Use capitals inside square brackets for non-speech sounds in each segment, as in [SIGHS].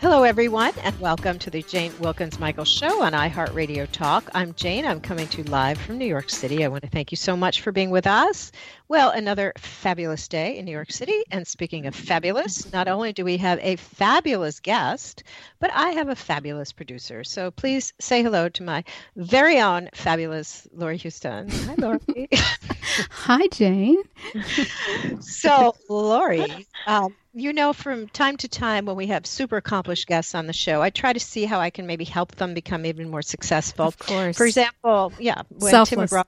Hello, everyone, and welcome to the Jane Wilkens Michael Show on iHeartRadio Talk. I'm Jane. I'm coming to you live from New York City. I want to thank you so much for being with us. Well, another fabulous day in New York City. And speaking of fabulous, not only do we have a fabulous guest, but I have a fabulous producer. So please say hello to my very own fabulous Lori Houston. Hi, Lori. [LAUGHS] Hi, Jane. so, Lori, um, you know, from time to time when we have super guests on the show, I try to see how I can maybe help them become even more successful. Of course. For example, yeah, when Selfless. Tim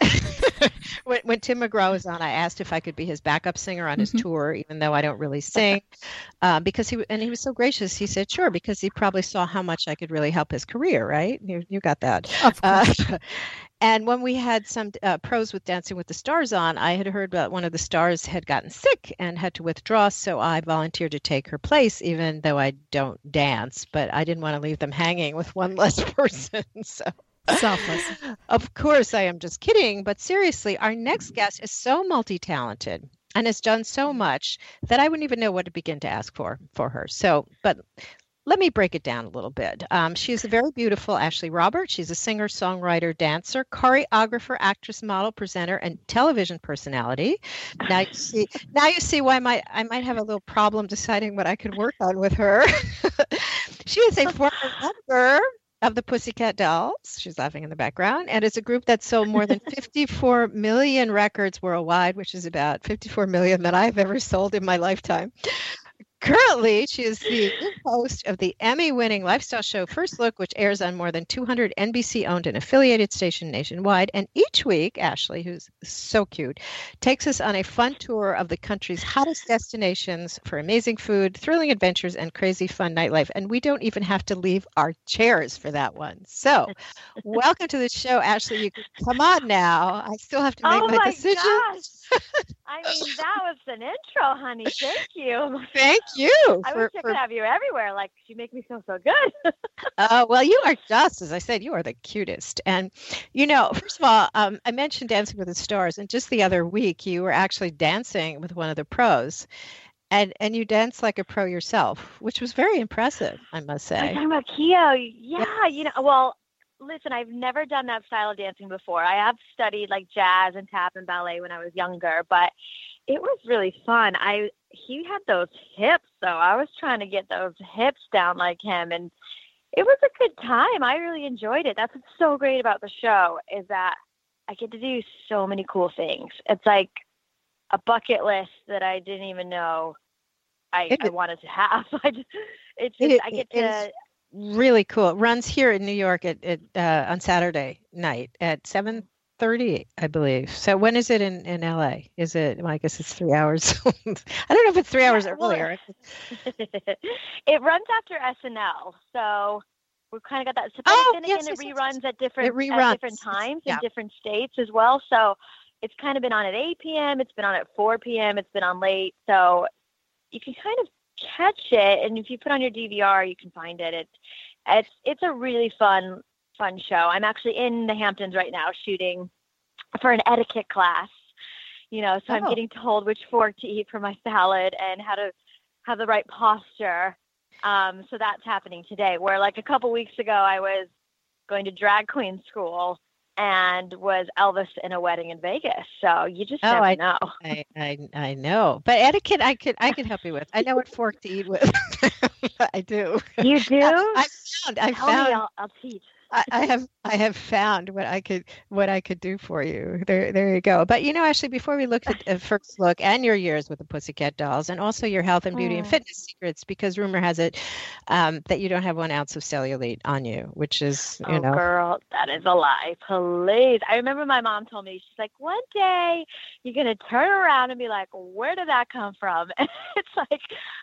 McGraw, [LAUGHS] when, when Tim McGraw was on, I asked if I could be his backup singer on his Mhm. tour, even though I don't really sing, [LAUGHS] uh, because he and he was so gracious. He said, "Sure," because he probably saw how much I could really help his career. Right? You you got that. Of course. Uh, [LAUGHS] and when we had some uh, pros with Dancing with the Stars on, I had heard that one of the stars had gotten sick and had to withdraw. So I volunteered to take her place, even though I don't dance. But I didn't want to leave them hanging with one less [LAUGHS] person. So. Selfless. Of course, I am just kidding. But seriously, our next guest is so multi talented and has done so much that I wouldn't even know what to begin to ask for for her. So, but let me break it down a little bit. Um, she's a very beautiful Ashley Roberts. She's a singer, songwriter, dancer, choreographer, actress, model, presenter, and television personality. Now you see, now you see why my I might have a little problem deciding what I could work on with her. [LAUGHS] she is a [LAUGHS] former member of the Pussycat Dolls. She's laughing in the background, and it's a group that sold more than 54 million records worldwide, which is about 54 million that I've ever sold in my lifetime. Currently, she is the host of the Emmy winning lifestyle show First Look, which airs on more than 200 NBC owned and affiliated stations nationwide. And each week, Ashley, who's so cute, takes us on a fun tour of the country's hottest destinations for amazing food, thrilling adventures, and crazy fun nightlife. And we don't even have to leave our chairs for that one. So, welcome to the show, Ashley. You can come on now. I still have to make oh my, my decision. gosh! I mean, that was an intro, honey. Thank you. [LAUGHS] Thank you. I for- wish I for could have you everywhere. Like you make me feel so good. Uh, [LAUGHS] well, you are just, as I said, you are the cutest. And, you know, first of all, um, I mentioned Dancing with the Stars, and just the other week, you were actually dancing with one of the pros. And, and you dance like a pro yourself, which was very impressive, I must say. talking about Keo? Yeah, you know. Well, listen, I've never done that style of dancing before. I have studied like jazz and tap and ballet when I was younger, but it was really fun. I he had those hips, so I was trying to get those hips down like him, and it was a good time. I really enjoyed it. That's what's so great about the show is that I get to do so many cool things. It's like a bucket list that I didn't even know I, It I wanted to have. [LAUGHS] I just, it's just, i- I get it to Really cool. It runs here in New York at, at uh, on Saturday night at 7:30, I believe. So when is it in, in LA? Is it, well, I guess it's three hours. [LAUGHS] I don't know if it's three hours Yeah, earlier. [LAUGHS] it runs after SNL, so we've kind of got that. Oh, then yes, again, yes, it yes, reruns at different at reruns. different times Yeah. in different states as well. So it's kind of been on at 8 p.m. It's been on at 4 p.m. It's been on late, so you can kind of catch it. And if you put on your DVR, you can find it. It's it's it's a really fun fun show. I'm actually in the Hamptons right now shooting for an etiquette class. You know, so I'm Oh. getting told which fork to eat for my salad and how to have the right posture. Um, so that's happening today. Where like a couple weeks ago, I was going to drag queen school and was Elvis in a wedding in Vegas. So you just Oh, never I- know. [LAUGHS] I, I I know, but etiquette I could I could help you with. I know what fork to eat with. [LAUGHS] I do. You do? [LAUGHS] I found I Tell found me, I'll, I'll teach. I, I, have I have found what I could what I could do for you. There there you go. But you know, actually, before we look at a first look and your years with the Pussycat Dolls, and also your health and beauty and fitness secrets, because rumor has it um, that you don't have one ounce of cellulite on you, which is you oh, know, girl, that is a lie. Please, I remember my mom told me she's like, one day you're gonna turn around and be like, where did that come from? [LAUGHS] And it's like,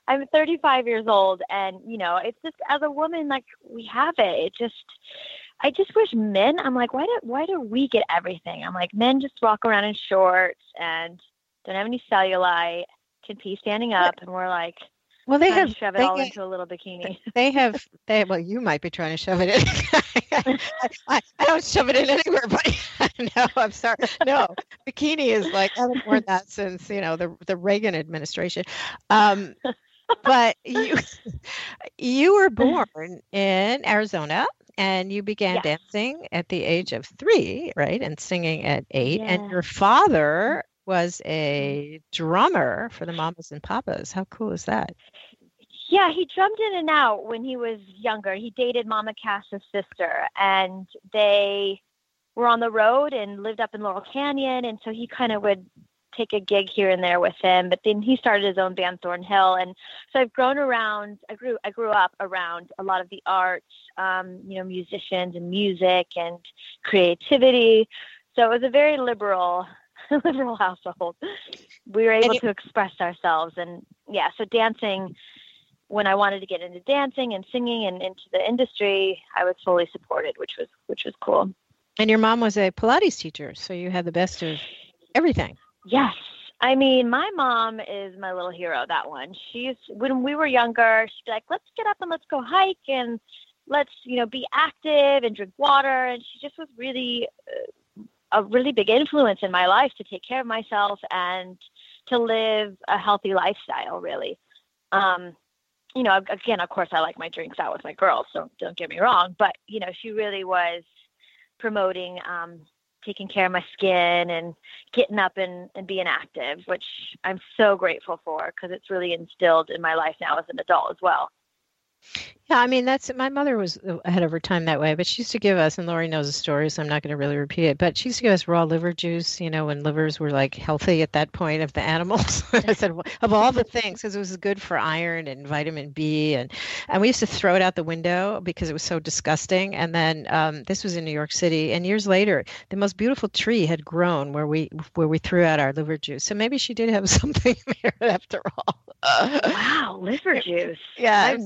I'm 35 years old, and you know, it's just as a woman, like we have it. It just I just wish men. I'm like, why do why do we get everything? I'm like, men just walk around in shorts and don't have any cellulite, can pee standing up, and we're like, well, they have shove it all get, into a little bikini. They have they well, you might be trying to shove it in. [LAUGHS] I, I, don't shove it in anywhere, but [LAUGHS] no, I'm sorry. No, bikini is like I haven't worn that since you know the the Reagan administration. Um, but you [LAUGHS] you were born in Arizona and you began dancing at the age of three, right? And singing at eight. And your father was a mm-hmm. drummer for the Mamas and Papas. How cool is that? Yeah, he drummed in and out when he was younger. He dated Mama Cass's sister, and they were on the road and lived up in Laurel Canyon. And so he kind of would take a gig here and there with him. But then he started his own band, Thornhill, and so I've grown around. I grew I grew up around a lot of the arts, um, you know, musicians and music and creativity. So it was a very liberal [LAUGHS] liberal household. We were able to express ourselves, and yeah, so dancing. When I wanted to get into dancing and singing and into the industry, I was fully supported, which was which was cool. And your mom was a Pilates teacher, so you had the best of everything. Yes. I mean, my mom is my little hero, that one. She's, when we were younger, she'd be like, let's get up and let's go hike and let's, you know, be active and drink water. And she just was really uh, a really big influence in my life to take care of myself and to live a healthy lifestyle, really. Um, you know, again, of course, I like my drinks out with my girls, so don't get me wrong. But, you know, she really was promoting um, taking care of my skin and getting up and, and being active, which I'm so grateful for because it's really instilled in my life now as an adult as well. Yeah, I mean that's my mother was ahead of her time that way, but she used to give us, and Lori knows the story, so I'm not going to really repeat it. But she used to give us raw liver juice, you know, when livers were like healthy at that point of the animals. [LAUGHS] I said of all the things, because it was good for iron and vitamin B, and and we used to throw it out the window because it was so disgusting. And then um, this was in New York City, and years later, the most beautiful tree had grown where we where we threw out our liver juice. So maybe she did have [LAUGHS] something there after all. wow, liver juice. [LAUGHS] Yeah,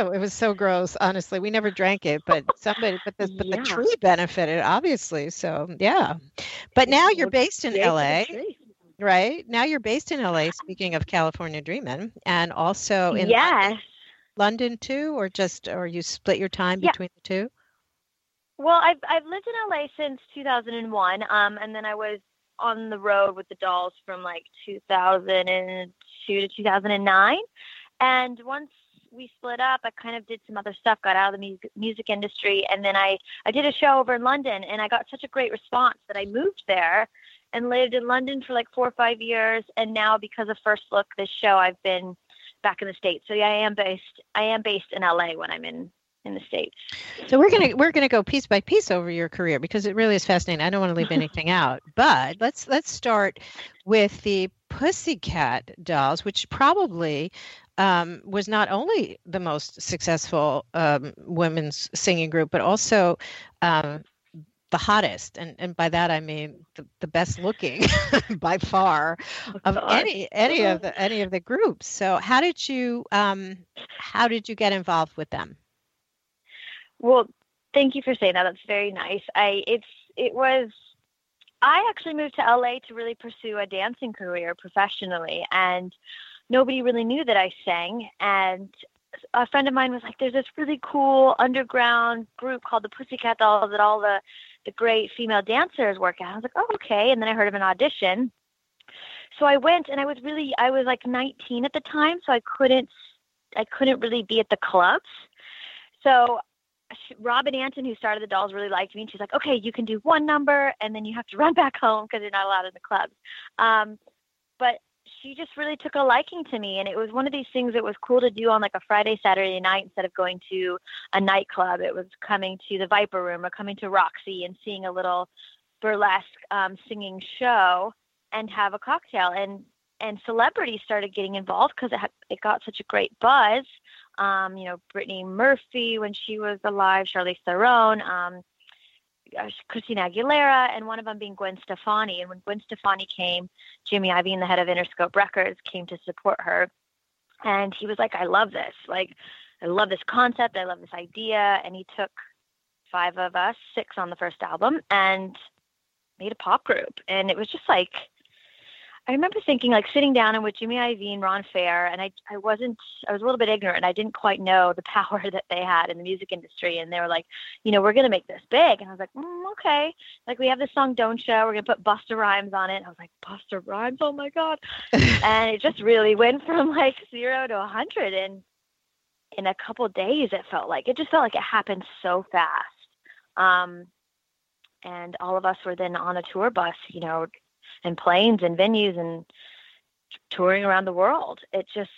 like, [LAUGHS] it was so gross. Honestly, we never drank it, but somebody, but the, but Yeah. the tree benefited, obviously. So yeah, but now you're based in yay for the LA, right? Now you're based in LA. Speaking of California dreaming, and also in yes. London too, or just or you split your time Yeah. between the two? Well, I've I've lived in LA since 2001, um, and then I was on the road with the Dolls from like 2002 to 2009. And once we split up, I kind of did some other stuff, got out of the music music industry, and then I I did a show over in London, and I got such a great response that I moved there and lived in London for like four or five years, and now because of First Look, this show, I've been back in the states. So yeah, I am based I am based in LA when I'm in in the states. So we're gonna we're gonna go piece by piece over your career because it really is fascinating. I don't want to leave [LAUGHS] anything out, but let's let's start with the Pussycat Dolls, which probably um, was not only the most successful um, women's singing group, but also um, the hottest, and and by that I mean the, the best looking [LAUGHS] by far of God. any any of the any of the groups. So how did you um, how did you get involved with them? Well, thank you for saying that. That's very nice. I it's it was I actually moved to LA to really pursue a dancing career professionally and nobody really knew that I sang and a friend of mine was like there's this really cool underground group called the Pussycat Dolls that all the the great female dancers work at. I was like, "Oh, okay." And then I heard of an audition. So I went and I was really I was like 19 at the time, so I couldn't I couldn't really be at the clubs. So Robin Antin, who started the dolls, really liked me. And she's like, okay, you can do one number and then you have to [LAUGHS] run back home because you're not allowed in the clubs. Um, but she just really took a liking to me and it was one of these things that was cool to do on like a friday saturday night instead of going to a nightclub. It was coming to the viper room or coming to roxy and seeing a little burlesque um, singing show and have a cocktail. And and celebrities started getting involved because it, had, it got such a great buzz. Um, you know brittany murphy when she was alive charlize theron um, Uh, Christina Aguilera, and one of them being Gwen Stefani. And when Gwen Stefani came, Jimmy Iovine, the head of Interscope Records, came to support her. And he was like, I love this. Like, I love this concept. I love this idea. And he took five of us, six on the first album, and made a pop group. And it was just like, I remember thinking like sitting down and with Jimmy Iovine, Ron Fair, and I I wasn't I was a little bit ignorant. I didn't quite know the [LAUGHS] power that they had in the music industry, and they were like, you know, we're gonna make this big, and I was like, mm, okay. Like we have this song "Don't Cha," we're gonna put Busta Rhymes on it. And I was like, Busta Rhymes, oh my god! [LAUGHS] and it just really went from like zero to a hundred in in a couple days. It felt like it just felt like it happened so fast. Um, and all of us were then on a tour bus, you know, and planes and venues and touring around the world. It just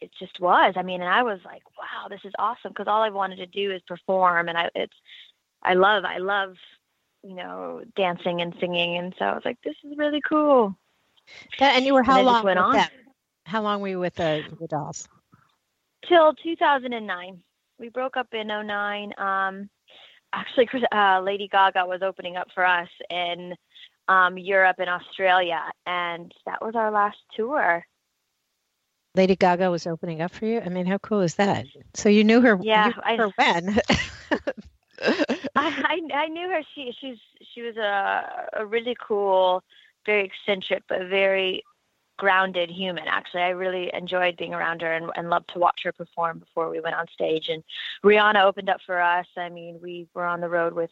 it just was. I mean, and I was like, wow, this is awesome because all I wanted to do is perform, and I it's I love I love you know dancing and singing, and so I was like, this is really cool. Yeah, and you were how long went on. them? How long were you with the, the dolls? till 2009. We broke up in 09. Um, actually, uh, Lady Gaga was opening up for us in um, Europe and Australia, and that was our last tour. Lady Gaga was opening up for you. I mean, how cool is that? So you knew her. Yeah, knew I- her when? [LAUGHS] I, I I knew her. She she's she was a a really cool, very eccentric but very grounded human. Actually, I really enjoyed being around her and, and loved to watch her perform before we went on stage. And Rihanna opened up for us. I mean, we were on the road with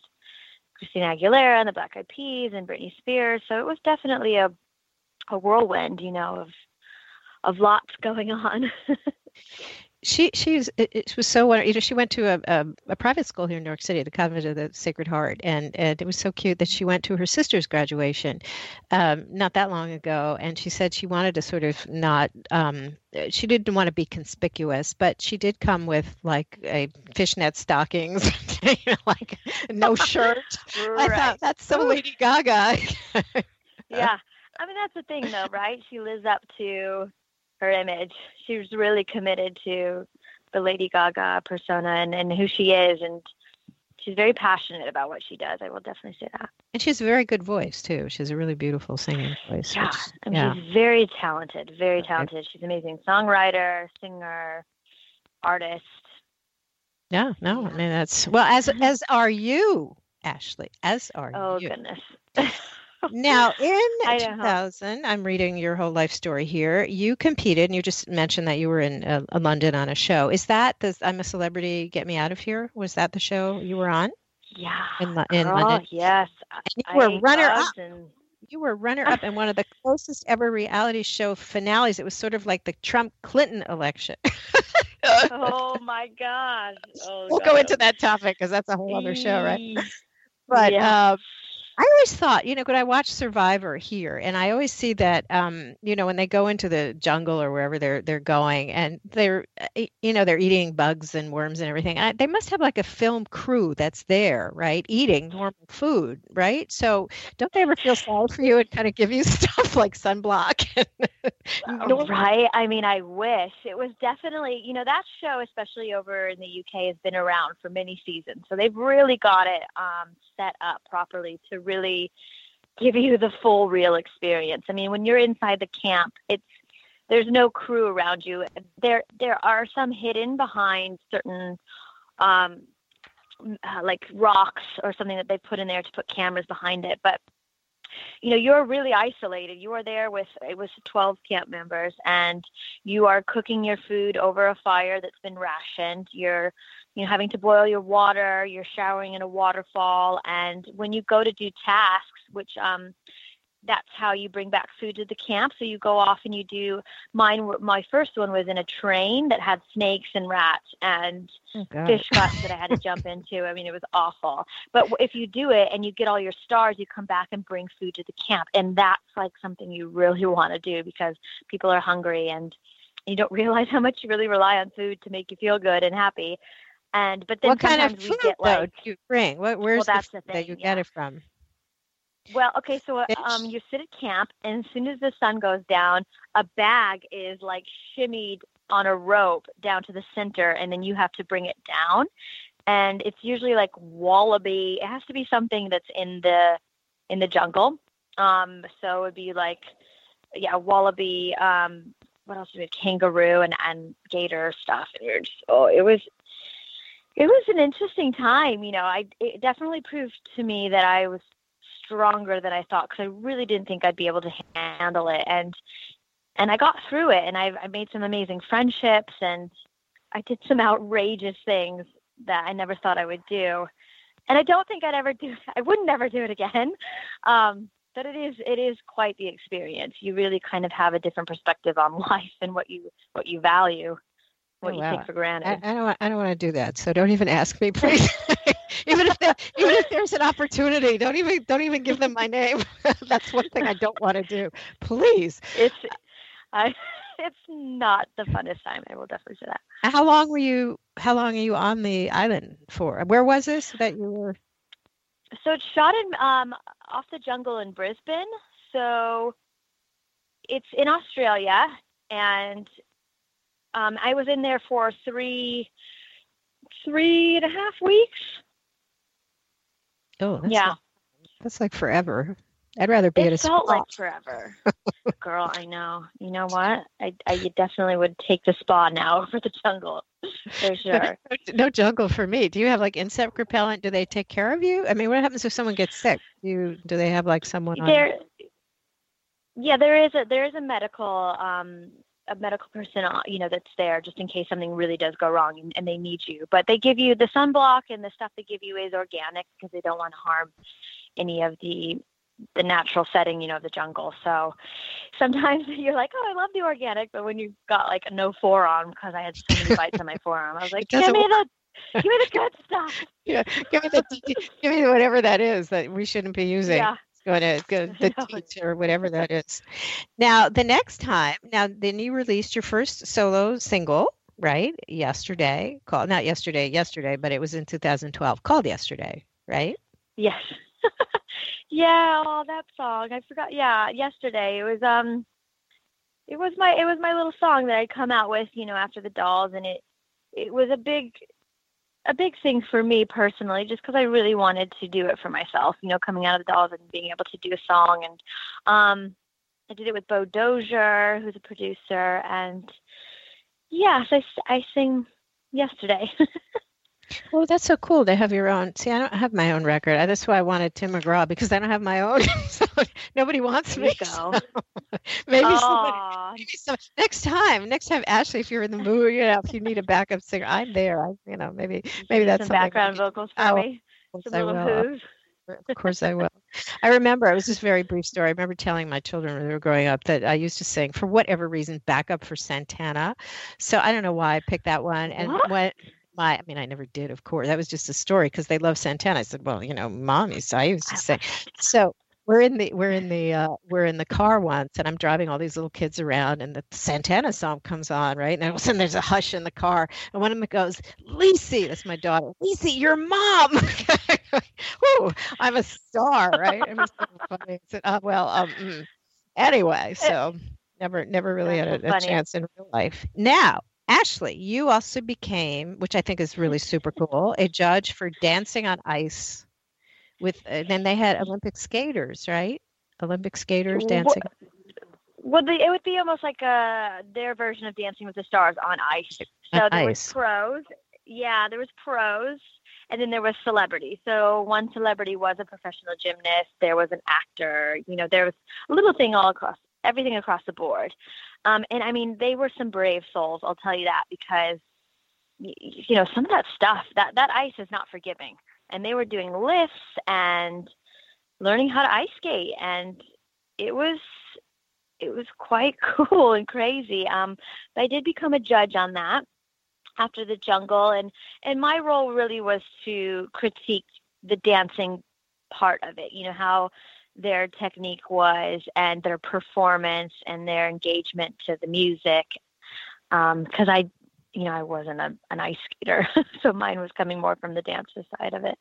Christina Aguilera and the Black Eyed Peas and Britney Spears. So it was definitely a a whirlwind, you know, of of lots [LAUGHS] going on. She she's it, it was so wonderful. You know, she went to a, a a private school here in New York City, the Convent of the Sacred Heart, and and it was so cute that she went to her sister's graduation, um, not that long ago, and she said she wanted to sort of not um, she didn't want to be conspicuous, but she did come with like a fishnet stockings, [LAUGHS] you know, like no [LAUGHS] shirt. I thought that's so Ooh. Lady Gaga. [LAUGHS] yeah. I mean, that's the thing, though, right? She lives up to her image. She's really committed to the Lady Gaga persona and, and who she is. And she's very passionate about what she does. I will definitely say that. and she has a very good voice too. She has a really beautiful singing voice. Yeah. which- And yeah. she's very talented, very Okay. talented. She's an amazing songwriter, singer, artist. Yeah, no, I mean that's well as mm-hmm. as are you, Ashley. As are Oh, you. goodness. [LAUGHS] Now in [LAUGHS] 2000, I'm reading your whole life story here. You competed, and you just mentioned that you were in uh, London on a show. Is that the I'm a Celebrity, Get Me Out of Here? Was that the show you were on? yeah. In in oh, London. yes. And you were runner up. And, You were runner up in one of the closest ever reality show finales. It was sort of like the Trump Clinton election. [LAUGHS] [LAUGHS] oh, my gosh. Oh, we'll go into that topic because that's a whole other show, right? But Yeah. um, I always thought, you know, when I watch Survivor here, and I always see that, um, you know, when they go into the jungle or wherever they're they're going, and they're, uh, e- you know, they're eating bugs and worms and everything. I, they must have like a film crew that's there, right, eating normal food, right? So don't they ever feel sorry for you and kind of give you [LAUGHS] stuff like sunblock? Uh, [LAUGHS] Right. I mean, I wish it was definitely, you know, that show, especially over in the UK, has been around for many seasons. So they've really got it um, set up properly to really give you the full real experience. I mean, when you're inside the camp, it's there's no crew around you. There there are some hidden behind certain um, uh, like rocks or something that they put in there to put cameras behind it, but you know you're really isolated you are there with it was 12 camp members and you are cooking your food over a fire that's been rationed you're you know having to boil your water you're showering in a waterfall and when you go to do tasks which um that's how you bring back food to the camp. So you go off and you do mine. My first one was in a train that had snakes and rats and Oh, fish guts that I had to jump [LAUGHS] into. I mean, it was awful. But if you do it and you get all your stars, you come back and bring food to the camp, and that's like something you really [LAUGHS] want to do because people are hungry and you don't [LAUGHS] realize how much you really rely on food to make you feel good and happy. And but then what kind of food get though like do you bring? What, where's that's the the that you yeah. get it from? Well, okay, so uh, um, you sit at camp, and as soon as the sun goes down, a bag is like shimmied on a rope down to the center, and then you have to bring it down. And it's usually like wallaby. It has to be something that's in the in the jungle. Um, so it would be like, yeah, wallaby. Um, what else do we have? Kangaroo and and gator stuff. And you're just, oh, it was it was an interesting time. You know, I it definitely proved to me that I was stronger than I thought because I really didn't think I'd be able to handle it. And and I got through it, and I, I made some amazing friendships, and I did some [LAUGHS] outrageous things that I never thought I would do. And I don't think I'd ever do. I wouldn't ever do it again. [LAUGHS] Um, but it is it is quite the experience. You really kind of have a different perspective on [LAUGHS] life and what you what you value, what Oh, you take for granted. I, I don't. want- I don't want to do that. So don't even ask me, [LAUGHS] please. even if even if there's an opportunity, don't even don't even give them my name. [LAUGHS] That's one thing I don't want to do. Please. it's I [LAUGHS] it's not the funnest time. I will definitely say that. How long were you? How long are you on the island for? Where was this that you were? So it's shot in um, off the jungle in Brisbane. So it's in Australia, and um, I was in there for three, three and a half weeks. Oh, that's yeah, like, that's like forever. I'd rather be at a it felt spa. like forever. [LAUGHS] Girl, I know. You know what? I, I definitely would take the spa now [LAUGHS] over the jungle for [LAUGHS] sure. no jungle for me. Do you have like insect repellent? Do they take care of you? I mean, what happens if someone gets sick? Do you, do they have like someone on? there yeah there is a there is a medical um a medical person uh, you know that's there just in case something really does go wrong and, and they need you. But they give you the sunblock and the stuff they give you is organic because they don't want to harm any of the the natural setting you know of the jungle. So sometimes [LAUGHS] you're like oh i love the organic but when you've got like a no forearm because i had so many [LAUGHS] bites on my forearm i was like give me the give me the good stuff. [LAUGHS] Yeah, give me the give me whatever that is that we shouldn't be using. yeah Going to go [LAUGHS] the teacher or whatever that is. Now the next time, now then you released your first solo single, right? Yesterday, called not yesterday, yesterday, but it was in 2012, called Yesterday, right? Yes. [LAUGHS] yeah, oh that song. I forgot. Yeah, yesterday. It was um it was my it was my little song that I'd come out with, you know, after the dolls and it it was a big a big thing for me personally just because I really wanted to do it for myself, you know, coming out of the dolls and being able to do a song and um I did it with Beau Dozier, who's a producer and yes, I, I sing yesterday. [LAUGHS] Oh, that's so cool to have your own. See, I don't have my own record. That's why I wanted Tim McGraw because I don't have my own. [LAUGHS] so nobody wants me. [LAUGHS] so [LAUGHS] maybe somebody Maybe some, next time, next time, Ashley, if you're in the mood, you know, if you need a backup singer, I'm there. I, you know, maybe, maybe some that's I background vocals for Oh, me. of course Some I will. Of course I will. I remember, it was just a very brief story. I remember telling my children when they were growing up that I used to sing, for whatever reason, backup for Santana. So I don't know why I picked that one. And What? when my, I mean, I never did, of course. That was just a story because they love Santana. I said, well, you know, mom used to, I used to say. So we're in the we're in the uh, we're in the car once, and I'm driving all these little kids around, and the Santana song comes on, right? And all of a sudden there's a hush in the car, and one of them goes, "Lisi," that's my daughter. "Lisi, your mom." [LAUGHS] Whew, I'm a star, right? It was so funny. I said, oh, well, um, mm. anyway, so never never really had a, a chance in real life. Now. Ashley, you also became, which I think is really super cool, a judge for Dancing on Ice with uh, then they had Olympic skaters, right? Olympic skaters dancing. Well, the, it would be almost like uh their version of Dancing with the Stars on ice. So On there ice. was pros. Yeah, there was pros, and then there was celebrity. So one celebrity was a professional gymnast. There was an actor. You know, there was a little thing all across everything across the board. Um, and I mean, they were some brave souls. I'll tell you that because you know some of that stuff that that ice is not forgiving, and they were doing lifts and learning how to ice skate and it was it was quite [LAUGHS] cool and crazy. Um, but I did become a judge on that after the jungle, and and my role really was to critique the dancing part of it. You know how their technique was and their performance and their engagement to the music. Because um, I, you know, I wasn't a, an ice skater, [LAUGHS] so mine was coming more from the dancer side of it.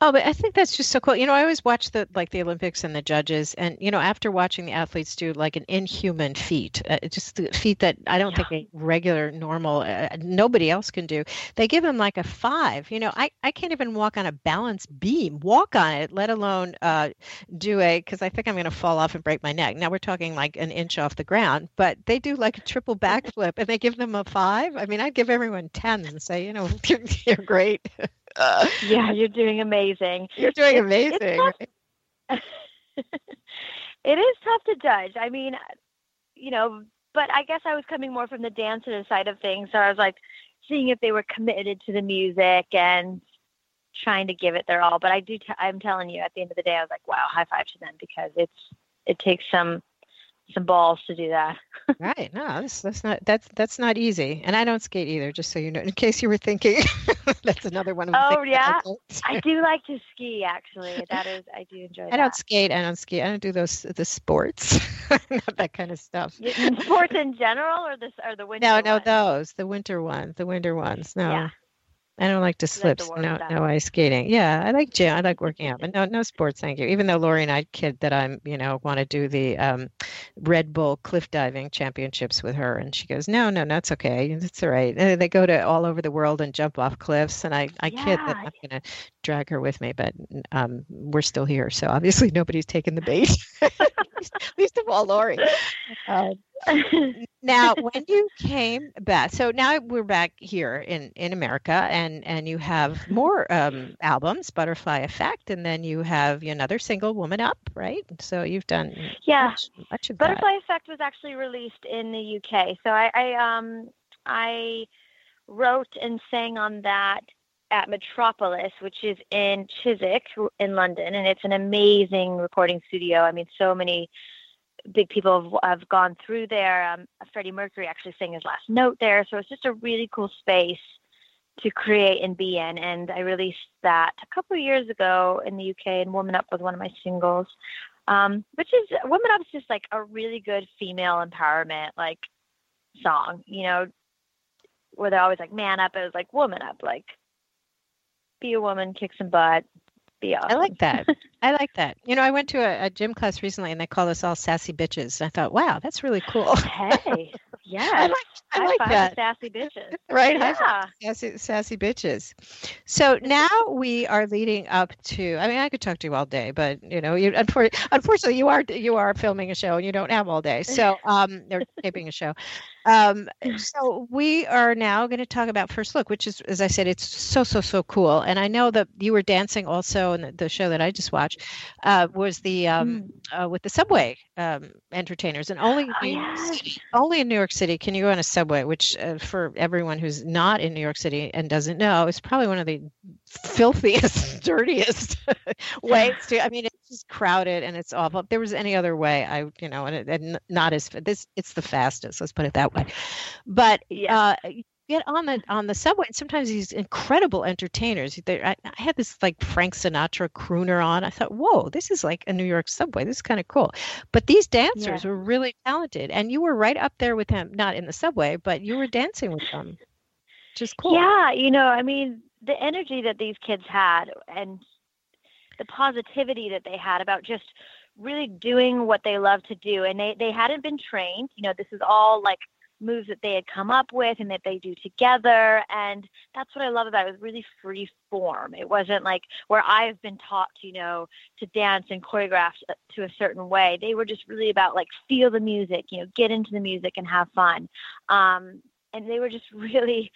Oh, but I think that's just so cool. You know, I always watch the like the Olympics and the judges, and you know, after watching the athletes do like an inhuman feat, uh, just the feat that I don't yeah. think a regular, normal, uh, nobody else can do. They give them like a five. You know, I I can't even walk on a balance beam, walk on it, let alone uh, do a because I think I'm going to fall off and break my neck. Now we're talking like an inch off the ground, but they do like a triple backflip, and they give them a five. I mean, I'd give everyone ten and say, you know, [LAUGHS] you're, you're great. [LAUGHS] Uh, [LAUGHS] yeah, you're doing amazing. You're doing amazing. It's [LAUGHS] it is tough to judge. I mean, you know, but I guess I was coming more from the dancer side of things. So I was like seeing if they were committed to the music and trying to give it their all. But I do, i I'm telling you, at the end of the day, I was like, wow, high five to them because it's, it takes some some balls to do that. [LAUGHS] right. No, that's that's not that's that's not easy. And I don't skate either, just so you know, in case you were thinking. [LAUGHS] that's another one of the Oh yeah. I, I, do like to ski actually. That is I do enjoy I that. don't skate, I don't ski. I don't do those the sports. [LAUGHS] not that kind of stuff. Sports in general or this or the winter No, no, ones? those. The winter ones. The winter ones. No. Yeah. I don't like to slip. Like no, no ice skating. Yeah, I like gym. I like working out, but [LAUGHS] no, no sports. Thank you. Even though Lori and I kid that I'm, you know, want to do the um, Red Bull cliff diving championships with her, and she goes, "No, no, no, it's okay. It's all right." And they go to all over the world and jump off cliffs, and I, I yeah. kid that I'm going to drag her with me, but um, we're still here, so obviously [LAUGHS] nobody's taken the bait. [LAUGHS] least of all Lori. Uh, now, [LAUGHS] when you came back, so now we're back here in in America, and and you have more um, albums, Butterfly Effect, and then you have another single, Woman Up, right? So you've done yeah much, much of Butterfly that. Effect was actually released in the UK. So I, I um I wrote and sang on that at Metropolis, which is in Chiswick in London, and it's an amazing recording studio. I mean, so many big people have, have gone through there. Um, Freddie Mercury actually sang his last note there, so it's just a really cool space to create and be in. And I released that a couple of years ago in the UK, and Woman Up was one of my singles, um, which is Woman Up is just like a really good female empowerment like song, you know, where they're always like man up. It was like woman up, like be a woman, kick some butt, be awesome. I like that. [LAUGHS] I like that. You know, I went to a, a, gym class recently and they call us all sassy bitches. I thought, wow, that's really cool. [LAUGHS] Hey, yeah. [LAUGHS] I like, I like that. Sassy bitches. right. Yeah. Sassy, sassy bitches. So now we are leading up to, I mean, I could talk to you all day, but you know, you, unfortunately you are, you are filming a show and you don't have all day. So, um, they're taping a show. Um, so we are now going to talk about First Look, which is, as I said, it's so so so cool. And I know that you were dancing also in the, the show that I just watched uh, was the um, mm. uh, with the subway um, entertainers, and only oh, yes. only in New York City can you go on a subway. Which uh, for everyone who's not in New York City and doesn't know, is probably one of the filthiest, [LAUGHS] dirtiest [LAUGHS] ways to. I mean, it's just crowded and it's awful. If there was any other way, I you know, and, and not as this. It's the fastest. Let's put it that way. But yeah. Uh, get on the on the subway and sometimes these incredible entertainers I, I, had this like frank sinatra crooner on i thought whoa this is like a new york subway this is kind of cool but these dancers yeah. were really talented and you were right up there with them not in the subway but you were dancing with them which is cool yeah you know i mean the energy that these kids had and the positivity that they had about just really doing what they love to do and they they hadn't been trained you know this is all like moves that they had come up with and that they do together. And that's what I love about it. It was really free form. It wasn't like where I've been taught, you know, to dance and choreograph to a certain way. They were just really about like feel the music, you know, get into the music and have fun. Um, and they were just [LAUGHS] really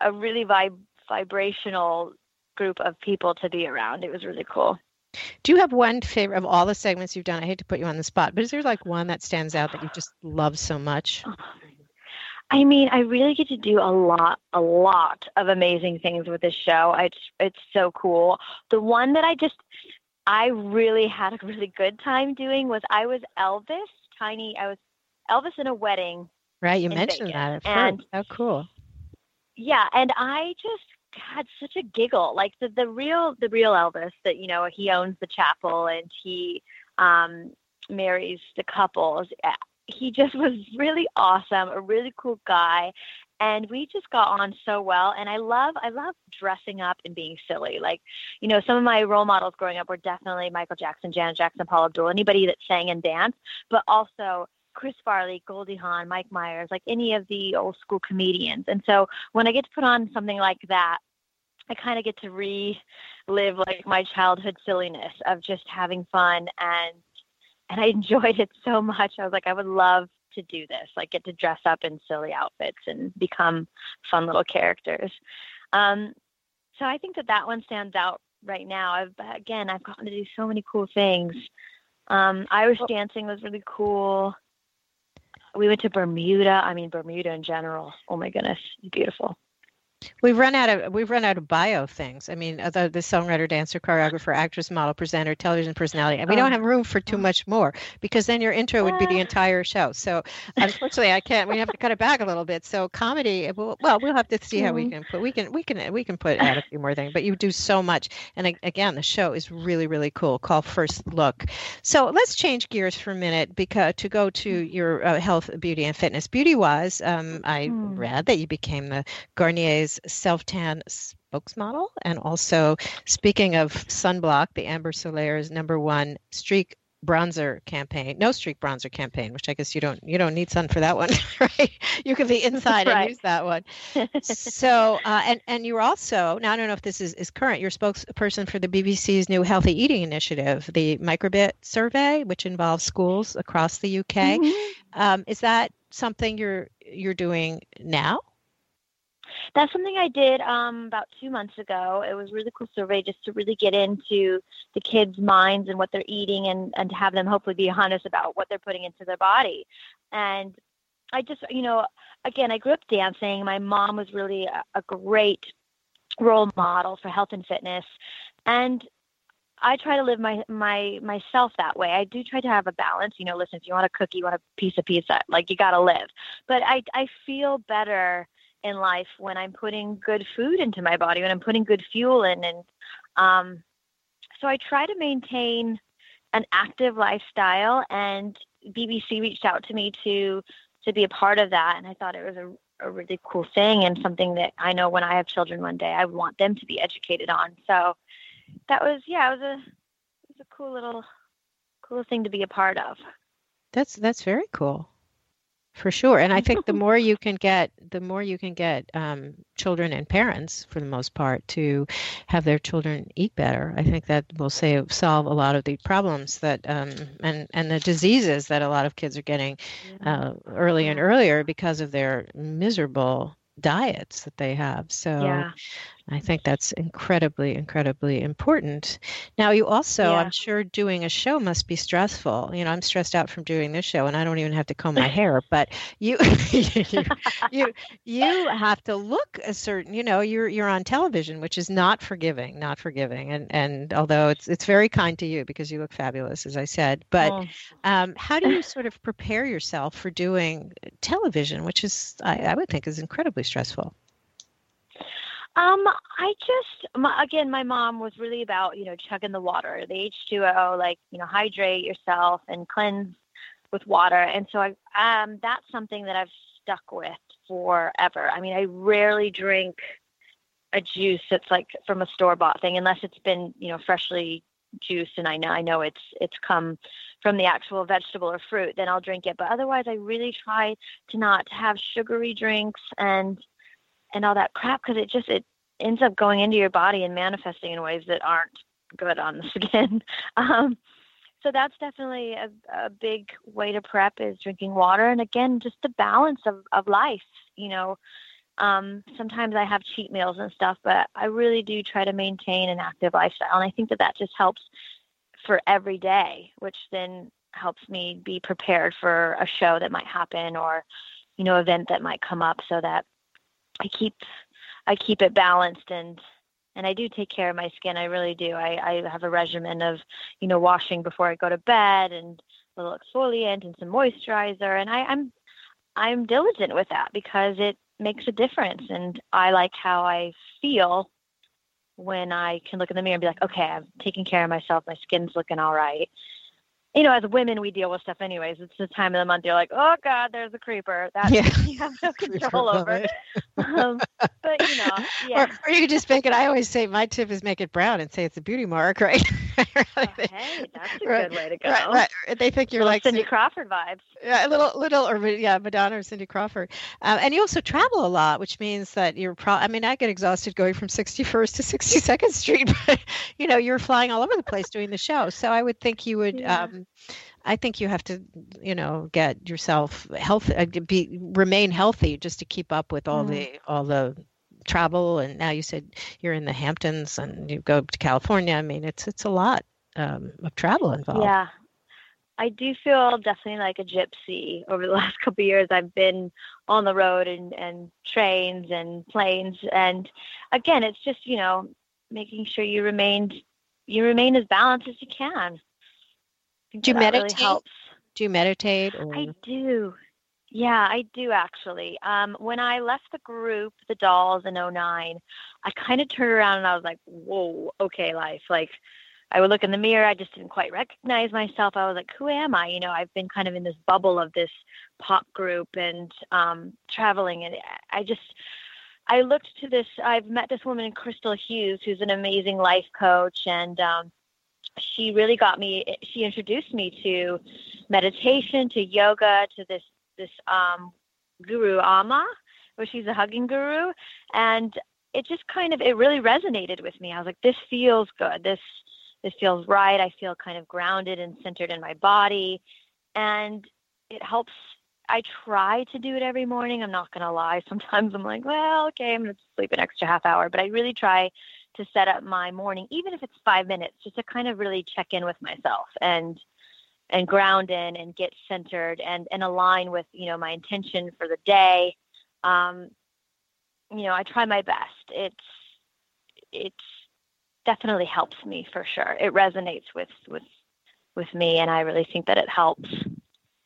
a really vib- vibrational group of people to be around. It was really cool. Do you have one favorite of all the segments you've done? I hate to put you on the spot, but is there like one that stands out that you just love so much? [SIGHS] I mean, I really get to do a lot, a lot of amazing things with this show. It's it's so cool. The one that I just I really had a really good time doing was I was Elvis, tiny. I was Elvis in a wedding. Right, you mentioned Vegas. that at And- first. How cool. Yeah, and I just had such a giggle. Like the the real the real Elvis that you know he owns the chapel and he um, marries the couples. Uh, He just [LAUGHS] was really awesome, a really cool guy, and we just got on so well. And I love I love dressing up and being silly. Like you know, some of my role models growing up were definitely Michael Jackson, Janet Jackson, Paula Abdul, anybody that sang and danced, but also Chris Farley, Goldie Hawn, Mike Myers, like any of the old school comedians. And so when I get to put on something like that, I kind of get to relive like my childhood silliness of just having fun and and I [LAUGHS] enjoyed it so much. I was like, I would love to do this, like get to dress up in silly outfits and become fun little characters. Um, so I think that that one stands out right now. I've again, I've gotten to do so many cool things. Um, Irish dancing was really cool. We went to Bermuda. I mean, Bermuda in general. Oh my goodness, beautiful. We've run out of we've run out of bio things. I mean, other the songwriter, dancer, choreographer, actress, model, presenter, television personality, and we don't Oh. have room for too much more because then your intro would be the entire show. So unfortunately, I can't. We have to cut it back a little bit. So comedy, well, well we'll have to see how we Mm. can put. We can we can we can put add a few more things. But you do so much, and again, the show is really really cool. Called First Look. So let's change gears for a minute because to go to your uh, health, beauty, and fitness. Beauty wise, um, I Mm. read that you became the Garnier's self-tan spokesmodel, and also speaking of sunblock, the Ambre Solaire's number one streak bronzer campaign, no streak bronzer campaign, which I guess you don't you don't need sun for that one, [LAUGHS] right? You can be inside and use that one. [LAUGHS] So uh, and and you're also now I don't know if this is is current. You're spokesperson for the BBC's new healthy eating initiative, the Microbit survey, which involves schools across the UK. Mhm. Um, is that something you're you're doing now? That's something I did um, about two months ago. It was a really cool survey just to really get into the kids' minds and what they're eating and, and to have them hopefully be honest about what they're putting into their body. And I just, you know, again, I grew up dancing. My mom was really a, a great role model for health and fitness. And I try to live my my myself that way. I do try to have a balance. You know, listen, if you want a cookie, you want a piece of pizza, like you got to live. But I I feel better in life when I'm putting good food into my body, when I'm putting good fuel in, and um, so I try to maintain an active lifestyle. And BBC reached out to me to to be a part of that, and I thought it was a, a really cool thing and something that I know when I have children one day, I want them to be educated on. So that was yeah, it was a it was a cool little cool thing to be a part of. That's that's very cool, for sure. And I think the [LAUGHS] more you can get, the more you can get um, children and parents, for the most part, to have their children eat better. I think that will save solve a lot of the problems that um, and and the diseases that a lot of kids are getting uh, earlier and earlier because of their miserable diets that they have. So yeah. I think that's incredibly, incredibly important. Now, you also, Yeah. I'm sure, doing a show must be stressful. You know, I'm stressed out from doing this show, and I don't even have to comb my hair. [LAUGHS] But you, [LAUGHS] you, you, you have to look a certain. You know, you're you're on television, which is not forgiving, not forgiving. And and although it's it's very kind to you because you look fabulous, as I said. But Oh. um, how do you sort of prepare yourself for doing television, which is I, I would think is incredibly stressful. Um, I just my, again, my mom was really about you know chugging the water, the H two O, like you know hydrate yourself and cleanse with water, and so I um that's something that I've stuck with forever. I mean, I rarely drink a juice that's like from a store bought thing unless it's been you know freshly juiced and I know I know it's it's come from the actual vegetable or fruit. Then I'll drink it, but otherwise, I really try to not have sugary drinks and and all that crap because it just it ends up going into your body and manifesting in ways that aren't good on the [LAUGHS] skin. um, so that's definitely a, a big way to prep is drinking water and again just the balance of, of life you know um, sometimes i have cheat meals and stuff but i really do try to maintain an active lifestyle and i think that that just helps for every day which then helps me be prepared for a show that might happen or you know event that might come up so that I keep I keep it balanced and and I do take care of my skin. I really do. I, I have a regimen of, you know, washing before I go to bed and a little exfoliant and some moisturizer. And I, I'm I'm diligent with that because it makes a difference. And I like how I feel when I can look in the mirror and be like, okay, I'm taking care of myself. My skin's looking all right you know, as women, we deal with stuff anyways. It's the time of the month you're like, oh God, there's a creeper. That yeah. [LAUGHS] you have no [LAUGHS] control over. [LAUGHS] um, but you know, yeah. Or, or, you could just make it. I always say my tip is make it brown and say it's a beauty mark, right? [LAUGHS] oh, hey, that's a right, good way to go. Right, right. They think you're little like Cindy Crawford vibes. Yeah, a little, little, or yeah, Madonna or Cindy Crawford. Um, and you also travel a lot, which means that you're. Pro- I mean, I get exhausted going from 61st to 62nd Street, [LAUGHS] but you know, you're flying all over the place doing the show. So I would think you would. Yeah. Um, I think you have to, you know, get yourself healthy, uh, be remain healthy just to keep up with all mm. the all the travel. And now you said you're in the Hamptons and you go to California. I mean, it's it's a lot um, of travel involved. Yeah, I do feel definitely like a gypsy over the [LAUGHS] last couple of years. I've been on the road and and trains and planes, and again, it's just you know making sure you remain you remain as balanced as you can do you meditate? Really do you meditate? Or? I do. Yeah, I do actually. Um, when I left the group, the dolls in 09, I kind of turned around and I was like, whoa, okay, life. Like, I would look in the mirror, I just didn't quite recognize myself. I was like, who am I? You know, I've been kind of in this bubble of this pop group and um, traveling, and I just, I looked to this. I've met this woman, Crystal Hughes, who's an amazing life coach, and um, she really got me she introduced me to meditation to yoga to this this um guru Amma where she's a hugging guru. And it just kind of it really resonated with me. I was like this feels good. This this feels right. I feel kind of grounded and centered in my body. And it helps. I try to do it every morning. I'm not to lie. [LAUGHS] Sometimes i'm like well okay i'm to sleep an extra half hour. But i really try to set up my morning, even if it's five minutes, just to kind of really check in with myself. And and ground in and get centered and and align with you know my intention for the day. Um, you know, I try my best. It's it's definitely helps me for sure. It resonates with with with me, and I really think that it helps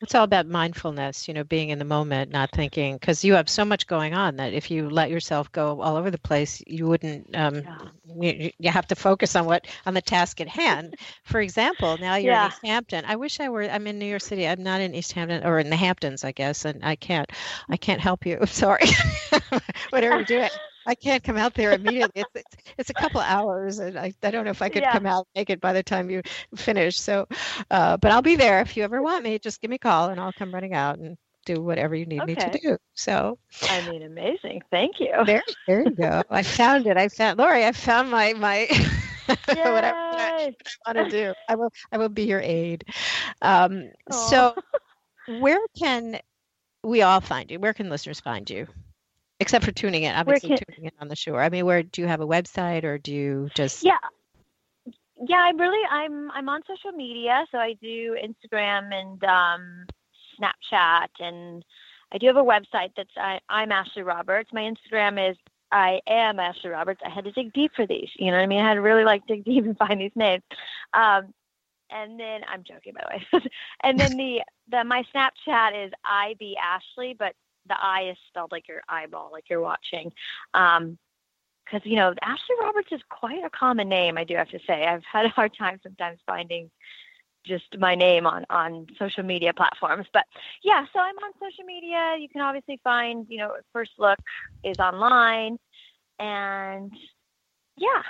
it's all about mindfulness, you know, being in the moment, not thinking, because you have so much going on that if you let yourself go all over the place, you wouldn't. Um, yeah. you, you, have to focus on what on the task at hand. For example, now you're yeah. in East Hampton. I wish I were. I'm in New York City. I'm not in East Hampton or in the Hamptons, I guess, and I can't. I can't help you. I'm [LAUGHS] Sorry. [LAUGHS] Whatever you're doing. I can't come out there immediately. It's, it's, it's a couple hours, and I, I don't know if I could yeah. come out make it by the time you finish. So, uh, but I'll be there if you ever want me. Just give me a call, and I'll come running out and do whatever you need okay. me to do. So, I mean, amazing. Thank you. There, there you go. I found it. I found Lori. I found my my. [LAUGHS] what I, I, want to do. I will. I will be your aid. Um, so, [LAUGHS] where can we all find you? Where can listeners find you? Except for tuning in obviously can, tuning in on the shore i mean where do you have a website or do you just yeah yeah i'm really i'm i'm on social media so i do instagram and um snapchat and i do have a website that's I, i'm ashley roberts my instagram is I am Ashley Roberts. I had to dig deep for these. You know what I mean? I had to really like dig deep and find these names. Um, and then I'm joking by the way. [LAUGHS] and then the the my Snapchat is IB Ashley, but the I is spelled like your eyeball, like you're watching. Um, because you know Ashley Roberts is quite a common name. I do have to say I've had a hard time sometimes finding just my name on on social media platforms. But yeah, so I'm on social media. You can obviously find you know First Look is online, and yeah.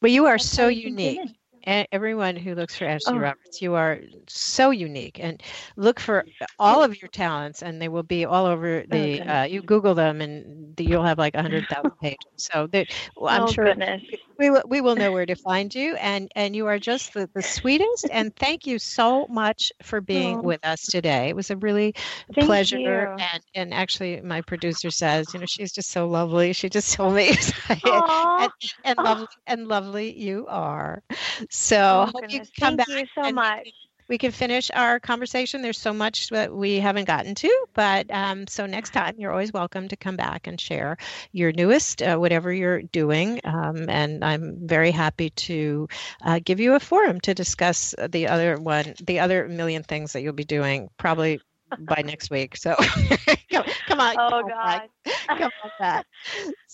Well, you are so unique everyone who looks for Ashley oh. Roberts, you are so unique. And look for all of your talents, and they will be all over the. Okay. Uh, you Google them, and the, you'll have like a hundred thousand pages. So they, well, I'm oh, sure goodness. We will we will know where to find you. And and you are just the, the sweetest. and thank you so much for being oh. with us today. It was a really thank pleasure. You. And and actually, my producer says, you know, she's just so lovely. She just [LAUGHS] told me, [LAUGHS] and, and [LAUGHS] lovely and lovely you are. So oh, hope you come Thank back. you so much. We can finish our conversation. There's so much that we haven't gotten to, but um, so next time you're always welcome to come back and share your newest, uh, whatever you're doing. Um, and I'm very happy to uh, give you a forum to discuss the other one, the other million things that you'll be doing probably by next week. So [LAUGHS] come, come, on. Oh come God. On [LAUGHS] come on back. [LAUGHS]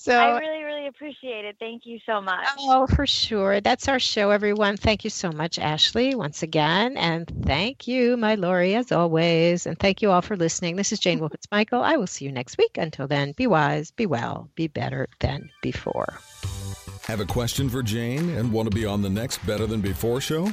So I really, really appreciate it. Thank you so much. Oh, for sure. That's our show, everyone. Thank you so much, Ashley, once again. And thank you, my Lori, as always. And thank you all for listening. This is Jane Wilkens Michael. I will see you next week. Until then, be wise, be well, be better than before. Have a question for Jane and want to be on the next Better Than Before show?